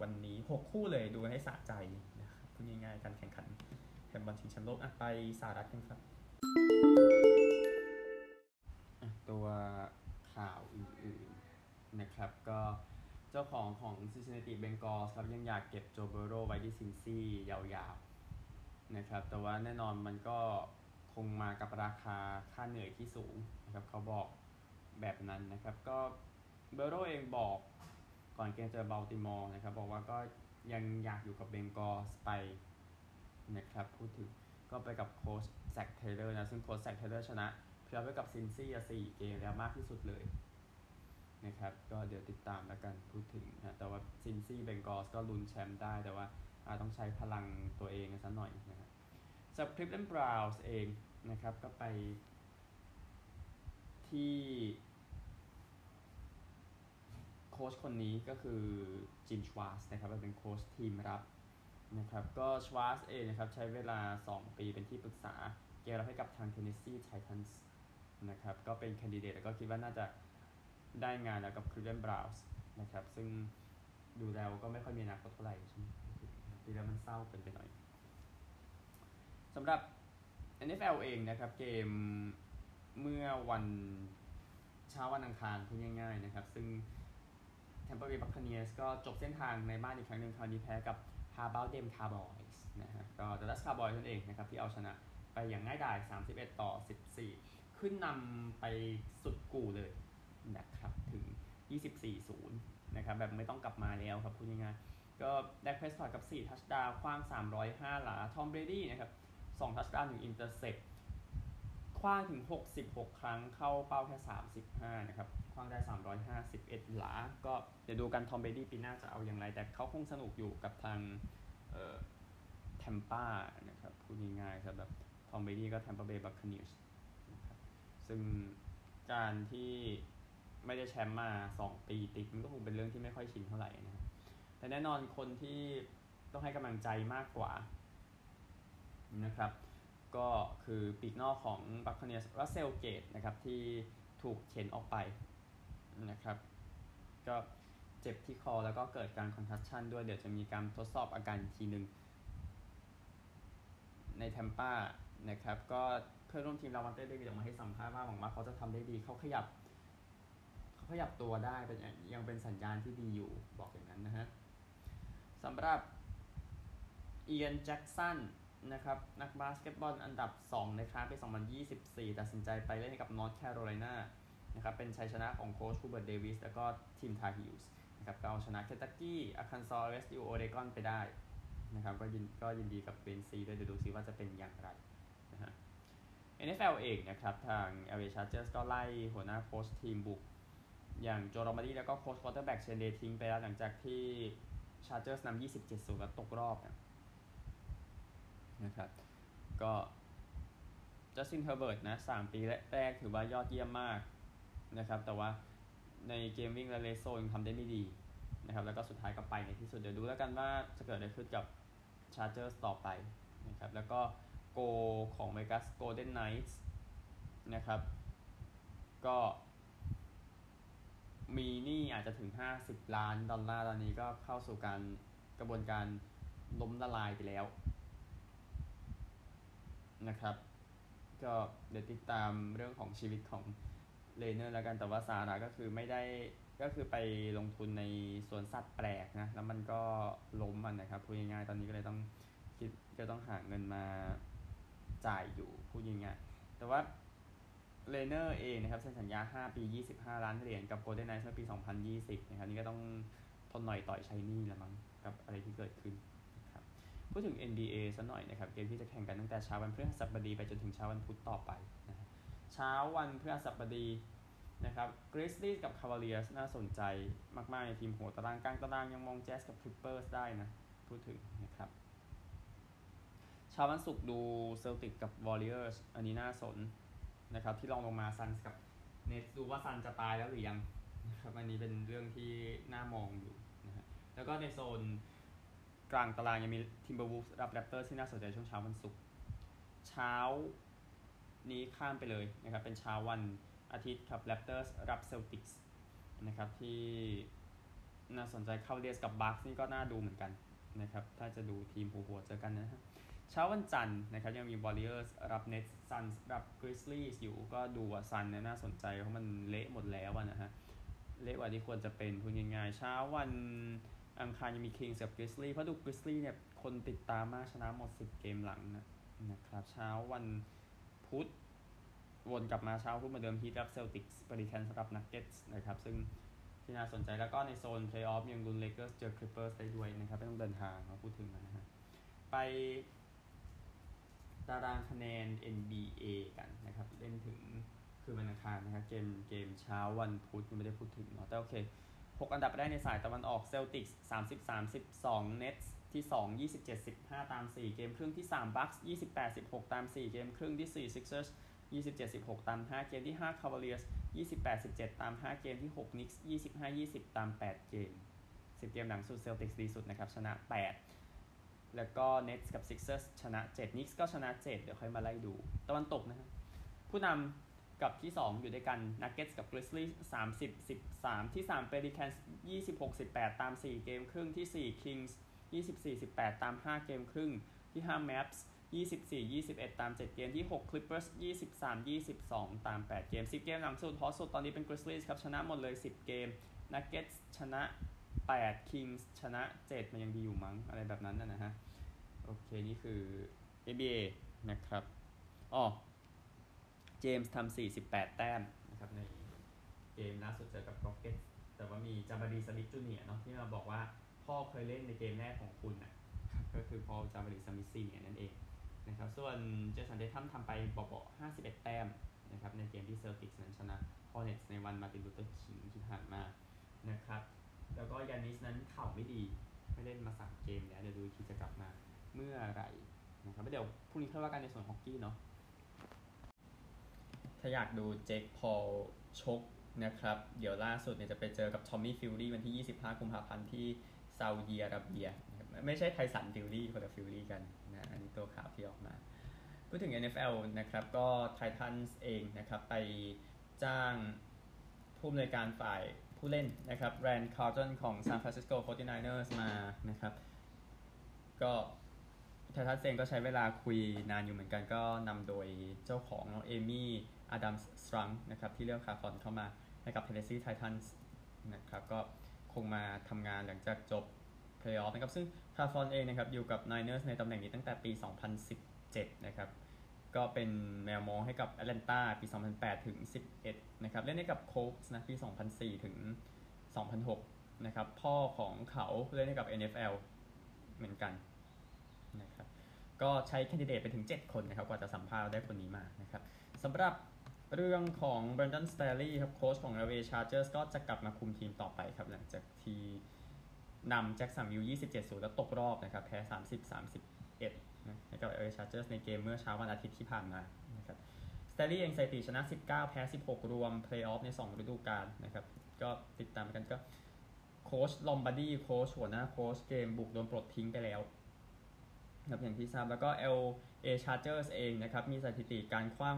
วันนี้ 6 คู่เลยดูให้สะใจนะครับพูดง่ายๆการแข่งขันแฮมบอลชิงแชมป์โลกอะไปสหรัฐกันครับ ตัวข่าวอื่นๆนะครับก็เจ้าของของ Cincinnati Bengals ครับยังอยากเก็บโจเบโรไว้ที่ซินซี่ยาวๆ นะครับแต่ว่าแน่นอนมันก็คงมากับราคาค่าเหนื่อยที่สูงนะครับเขาบอกแบบนั้นนะครับ ก็เบอร์โรว์เองบอกก่อนเกมเจอบัลติมอร์นะครับ บอกว่าก็ยังอยากอยู่กับเบงกอลส์ไปนะครับพูดถึงก็ไปกับโค้ชแซคเทเลอร์นะ ซึ่งโค้ชแซคเทเลอร์ชนะเพื่อไว้กับซินซี่อะสี่เกมแล้วมากที่สุดเลยนะครับ ก็เดี๋ยวติดตามแล้วกันพูดถึงนะแต่ว่าซินซี่เบงกอลส์ก็ลุ้นแชมป์ได้แต่ว่า ต้องใช้พลังตัวเองกันสักหน่อยนะครับสำหรับคลิปเล่นบราวส์เองนะครับก็ไปที่โค้ชคนนี้ก็คือจิมชวาสนะครับเป็นโค้ชทีมรับนะครับก็ชวาสเองนะครับใช้เวลา 2 ปีเป็นที่ปรึกษาเกมรับให้กับทาง Tennessee Titans นะครับก็เป็นคนดิเดตแล้วก็คิดว่าน่าจะได้งานแล้วกับ Cleveland Browns นะครับซึ่งดูแล้วก็ไม่ค่อยมีอนาคตเท่าไหร่ใช่ไหม ดูแล้วมันเศร้าเกินไปหน่อยสำหรับ NFL เองนะครับเกมเมื่อวันเช้าวันอังคารพูดง่ายๆนะครับ ซึ่ง Tampa Bay Buccaneers ก็จบเส้นทางในบ้านอีกครั้งหนึ่งคราวนี้แพ้กับ h a r b o u t Dem Cowboys นะฮะก็ Dallas Cowboys นั่นเองนะครับ ที่เอาชนะไปอย่างง่ายดาย 31 ต่อ 14 ขึ้นนำไปสุดกู่เลยนะครับ ถึง 24-0 นะครับ แบบไม่ต้องกลับมาแล้วครับพูดง่ายๆ ก็แดกเพรสคอตต์กับ 4 touchdown ขว้าง 305 หลา ทอมเบรดี้นะครับ2 touchdown 1 intercept ขว้างถึง 66 ครั้งเข้าเป้าแค่ 35 นะครับ ขว้างได้ 351 หลา ก็เดี๋ยวดูกันทอมเบรดี้ปีหน้าจะเอาอย่างไร แต่เขาคงสนุกอยู่กับทางเอ่อแทมป้านะครับพูดง่ายๆครับแบบทอมเบรดี้ก็แทมปาเบย์บัคคาเนียร์สนะครับซึ่งการที่ไม่ได้แชมป์มา 2 ปีติดมันก็คงเป็นเรื่องที่ไม่ค่อยชินเท่าไหร่นะครับ แต่แน่นอนคนที่ต้องให้กำลังใจมากกว่านะครับ ก็คือปีกนอกของบัคคาเนียร์สรัสเซลเกจนะครับที่ถูกเข็นออกไปนะครับ ก็เจ็บที่คอแล้วก็เกิดการ concussion ด้วยเดี๋ยวจะมีการทดสอบอาการทีหนึ่งในแทมปานะครับ ก็เพื่อนร่วมทีมลาวอนเต้ได้มีออกมาให้สัมภาษณ์ว่าหวังว่าเขาจะทำได้ดีเขาขยับ เขาขยับตัวได้เป็นยังเป็นสัญญาณที่ดีอยู่บอกอย่างนั้นนะฮะ สำหรับเอียนแจ็กสันนะครับนักบาสเกตบอลอันดับ 2 ในคลาสปี 2024 ตัดสินใจไปเล่นกับนอร์ทแคโรไลนานะครับเป็นชัยชนะของโค้ชฮูเบิร์ตเดวิสแล้วก็ทีมทาร์ฮีลส์นะครับก็เอาชนะเคนตักกี้อาร์คันซอแอลเอสยูโอเรกอนไปได้นะครับก็ยินก็ยินดีกับเบนซีด้วยเดี๋ยวดูซิว่าจะเป็นอย่างไรนะฮะ NFL เองนะครับ ทาง LA Chargers ก็ไล่หัวหน้าโค้ชทีมบุก อย่างโจลอมบาร์ดีแล้วก็โค้ช quarterback เชนเดย์ทิ้งไปแล้วหลังจากที่ Chargers นำ27ศูนย์แล้วตกรอบนะนะครับ ก็จัสตินเฮอร์เบิร์ตนะสามปีแรกถือว่ายอดเยี่ยมมากนะครับ แต่ว่าในเกมวิ่งและ red zone ยังทำได้ไม่ดีนะครับ แล้วก็สุดท้ายก็ไปในที่สุด เดี๋ยวดูแล้วกันว่าจะเกิดอะไรขึ้นกับชาร์เจอร์สต่อไปนะครับ แล้วก็โกของเวกัสโกลเด้นไนท์นะครับ ก็ มีหนี้อาจจะถึง 50 ล้านดอลลาร์ตอนนี้ก็เข้าสู่การกระบวนการล้มละลายไปแล้ว นะครับ ก็เดี๋ยวติดตามเรื่องของชีวิตของเลเนอร์แล้วกันแต่ว่าสาระก็คือไม่ได้ก็คือไปลงทุนในสวนสัตว์แปลกนะ แล้วมันก็ล้มมันนะครับพูดง่ายๆตอนนี้ก็เลยต้องคิดก็ต้องหาเงินมาจ่ายอยู่พูดง่ายๆแต่ว่า เลเนอร์เองนะครับเซ็นสัญญา 5 ปี 25 ล้านเหรียญกับโกลเด้นไนท์เมื่อปี 2020 นะครับนี่ก็ต้องทนหน่อยทยอยใช้หนี้ละมั้งกับอะไรที่เกิดขึ้นนะครับพูดถึง NBA สักหน่อยนะครับเกมที่จะแข่งกันตั้งแต่เช้าวันพฤหัสบดีไปจนถึงเช้าวันพุธต่อไปนะเช้าวันพฤหัสบดีนะครับกริซลี่กับคาวาเลียสน่าสนใจมาก ๆ ในทีมหัวตารางกลางตารางยังมองแจ๊สกับคลิปเปอร์สได้นะ พูดถึงนะครับเช้าวันศุกร์ดูเซลติกกับวอริเออร์สอันนี้น่าสน นะครับที่รองลงมาซันกับเน็ตส์ดูว่าซันจะตายแล้วหรือยังนะครับอันนี้เป็นเรื่องที่น่ามองอยู่นะฮะแล้วก็ในโซนกลางตารางยังมีทิมเบอร์วูฟกับแรปเตอร์ที่น่าสนใจช่วงเช้าวันศุกร์เช้านี้ข้ามไปเลยนะครับเป็นเช้าวันอาทิตย์ครับ Raptors รับ Celtics นะครับที่น่าสนใจ Cavaliers กับ Bucks นี่ก็น่าดูเหมือนกันนะครับถ้าจะดูทีมหัวหัวเจอกันนะฮะ เช้าวันจันทร์นะครับยังมี Warriors รับ Nets Suns รับ Grizzlies อยู่ก็ดูว่า Suns เนี่ยน่าสนใจเพราะมันเละหมดแล้วนะฮะ เละกว่าที่ควรจะเป็นพูดง่ายๆเช้าวันอังคารยังมี Kings กับ Grizzlies เพราะดู Grizzlies เนี่ยคนติดตามมากชนะหมด 10 เกมหลังนะนะครับเช้าวันพุธวนกลับมาเช้าพุธเหมือนเดิม Heat รับ Celtics Pelicans รับ Nuggets นะครับซึ่งที่น่าสนใจแล้วก็ในโซน Playoff ยังลุ้น Lakers เจอ Clippers ได้ด้วยนะครับไม่ต้องเดินทางมาพูดถึงนะฮะไป ตารางคะแนน NBA กันนะครับ เล่นถึงคือวันอังคารนะครับ เกมเกมเช้าวันพุธยังไม่ได้พูดถึงเนาะแต่โอเค 6 อันดับแรกในสายตะวันออก Celtics 30 32 Nets ที่ 2 27 15 ตาม 4 เกมครึ่งที่3 Bucks 28 16 ตาม 4 เกมครึ่งที่ 4 Sixers 27 16 ตาม 5 เกมที่ 5 Cavaliers 28 17 ตาม 5 เกมที่ 6 Knicks 25 20 ตาม 8 เกม 10 เกมหลังสุด Celtics ดีสุดนะครับ ชนะ 8 แล้วก็ Nets กับ Sixers ชนะ7 Knicks ก็ชนะ 7 เดี๋ยวค่อยมาไล่ดูตะวันตกนะครับผู้นำกับที่ 2 อยู่ด้วยกัน Nuggets กับ Grizzlies 30 13 ที่ 3 Pelicans 26 18 ตาม 4 เกมครึ่งที่ 4 Kings 24 18 ตาม 5 เกมครึ่งที่ 5 Maps 24 21 ตาม 7 เกมที่ 6 Clippers 23 22 ตาม 8 เกม 10 เกมหลังสุดฮอตสุดตอนนี้เป็น Grizzlies ครับ ชนะหมดเลย 10 เกม Nuggets ชนะ 8 Kings ชนะ 7 มันยังดีอยู่มั้ง อะไรแบบนั้นนะฮะ โอเค นี่คือ NBA นะครับอ๋อ James ทำ48 แต้มนะครับในเกมล่าสุดเจอกับ Rockets แต่ว่ามี Jabari Smith Junior เนาะที่มาบอกว่าพ่อเคยเล่นในเกมแรกของคุณนะก็คือพ่อ Jabari Smith Senior นั่นเองนะครับส่วน Jayson Tatum ทำไปเบาๆ51 แต้มนะครับในเกมที่ Celtics นั้นชนะ Hornets ในวัน Martin Luther King ที่ผ่านมานะครับแล้วก็ Giannis นั้นเข่าไม่ดีไม่เล่นมาสามเกมแล้วเดี๋ยวดูทีจะกลับมาเมื่อไหร่นะครับเดี๋ยวพรุ่งนี้ค่อยว่ากันในส่วนฮอกกี้เนาะถ้าอยากดู Jake Paul ชกนะครับ เดี๋ยวล่าสุดเนี่ยจะไปเจอกับ Tommy Fury วันที่ 25 กุมภาพันธ์ที่ซาอุดิอาระเบีย ไม่ใช่ Tyson Fury คนละ Fury กันนะอันนี้ตัวข่าวที่ออกมาพูดถึง NFL นะครับ ก็ Titans เองนะครับ ไปจ้างผู้อำนวยการฝ่าย ผู้เล่นนะครับ Ran Carthon ของ San Francisco 49ers มานะครับ ก็ Titans เองก็ใช้เวลาคุยนานอยู่เหมือนกันก็นำโดยเจ้าของน้อง Amy Adams Strunk นะครับที่เลือก Carthon เข้ามาให้กับ Tennessee Titans นะครับก็คงมาทำงานหลังจากจบเพลย์ออฟนะครับซึ่ง Carthon เองนะครับอยู่กับ Niners ในตำแหน่งนี้ตั้งแต่ปี 2017 นะครับ ก็เป็นแมวมองให้กับแอตแลนตาปี 2008 ถึง 11 นะครับ เล่นให้กับโค c ส์นะปี 2004 ถึง 2006 นะครับ พ่อของเขาเล่นให้กับ NFL เหมือนกันนะครับก็ใช้แคนดิเดตไปถึง 7 คนนะครับ กว่าจะสัมภาษณ์ได้คนนี้มานะครับสำหรับเรื่องของ Brandon Staley ครับโค้ชของ LA Chargers ก็จะกลับมาคุมทีมต่อไปครับ หลังจากที่นำแจ็คสันวิล27-0 แล้วตกรอบนะครับ แพ้ 30-31 ให้กับ LA Chargers ในเกมเมื่อเช้าวันอาทิตย์ที่ผ่านมานะครับ Staley เองสถิติชนะ 19 แพ้ 16 รวมเพลย์ออฟใน 2 ฤดูกาลนะครับ ก็ติดตามกันก็โค้ช Lombardi โค้ชหัวหน้าโค้ชเกมบุกโดนปลดทิ้งไปแล้วครับอย่างที่ทราบแล้วก็ LA Chargers เองนะครับ มีสถิติการขว้าง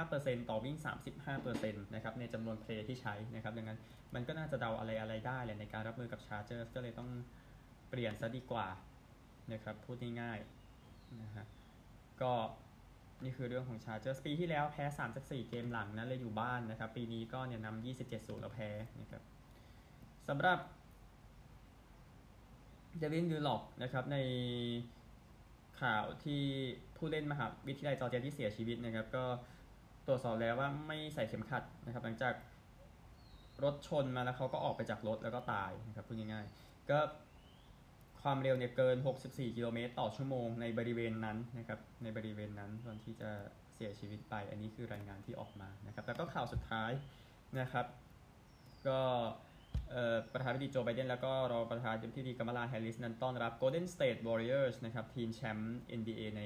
65%ต่อวิ่ง 35%นะครับในจำนวน play ที่ใช้นะครับดังนั้นมันก็น่าจะเดาอะไรอะไรได้แหละในการรับมือกับ Chargers ก็เลยต้องเปลี่ยนซะดีกว่านะครับพูดง่ายๆ นะฮะก็นี่คือเรื่องของ Chargers ปีที่แล้วแพ้3จาก4เกมหลังนะเลยอยู่บ้านนะครับ ปีนี้ก็เนี่ยนำ27-0แล้วแพ้นะครับสำหรับ Devin Willock นะครับในข่าวที่ผู้เล่นมหาวิทยาลัยจอร์เจียที่เสียชีวิตนะครับ ก็ตรวจสอบแล้วว่าไม่ใส่เข็มขัดนะครับ หลังจากรถชนมาแล้วเขาก็ออกไปจากรถแล้วก็ตายนะครับพูดง่ายๆก็ ความเร็วเนี่ยเกิน 64 กิโลเมตรต่อชั่วโมงในบริเวณนั้นนะครับ ในบริเวณนั้นตอนที่จะเสียชีวิตไป อันนี้คือรายงานที่ออกมานะครับ แล้วก็ข่าวสุดท้ายนะครับ ก็ประธานาธิบดีโจไบเดนแล้วก็รองประธานาธิบดีกัมลาแฮร์ริสนั้นต้อนรับ Golden State Warriors นะครับทีมแชมป์ NBA ใน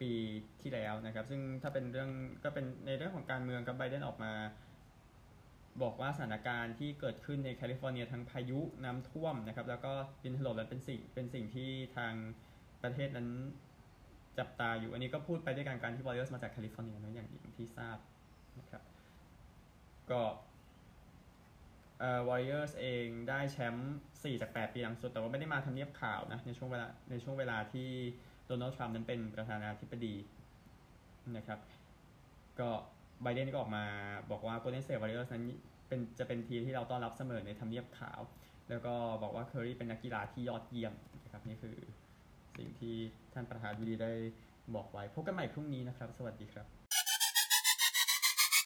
ปีที่แล้วนะครับ ซึ่งถ้าเป็นเรื่องก็เป็นในเรื่องของการเมืองกับไบเดนออกมา บอกว่าสถานการณ์ที่เกิดขึ้นในแคลิฟอร์เนียทั้งพายุน้ำท่วมนะครับ แล้วก็ดินถล่มนั้นเป็นสิ่งเป็นสิ่งที่ทางประเทศนั้นจับตาอยู่อันนี้ก็พูดไปด้วยกันการที่ Warriors มาจากแคลิฟอร์เนียนะอย่างอย่างที่ทราบนะครับก็เอ่อ Warriors เองได้แชมป์4จาก 8 ปีหลังสุด แต่ว่าไม่ได้มาทำเนียบขาวนะในช่วงเวลาในช่วงเวลาที่โดนัลด์ทรัมป์นั้นเป็นประธานาธิบดีนะครับ ก็ ไบเดนก็ออกมาบอกว่า Golden State Warriors นั้นเป็นจะเป็นทีมที่เราต้อนรับเสมอในทำเนียบขาว แล้วก็บอกว่าเคอรี่เป็นนักกีฬาที่ยอดเยี่ยมนะครับนี่คือสิ่งที่ท่านประธานาธิบดีได้บอกไว้พบกันใหม่พรุ่งนี้นะครับ สวัสดีครับ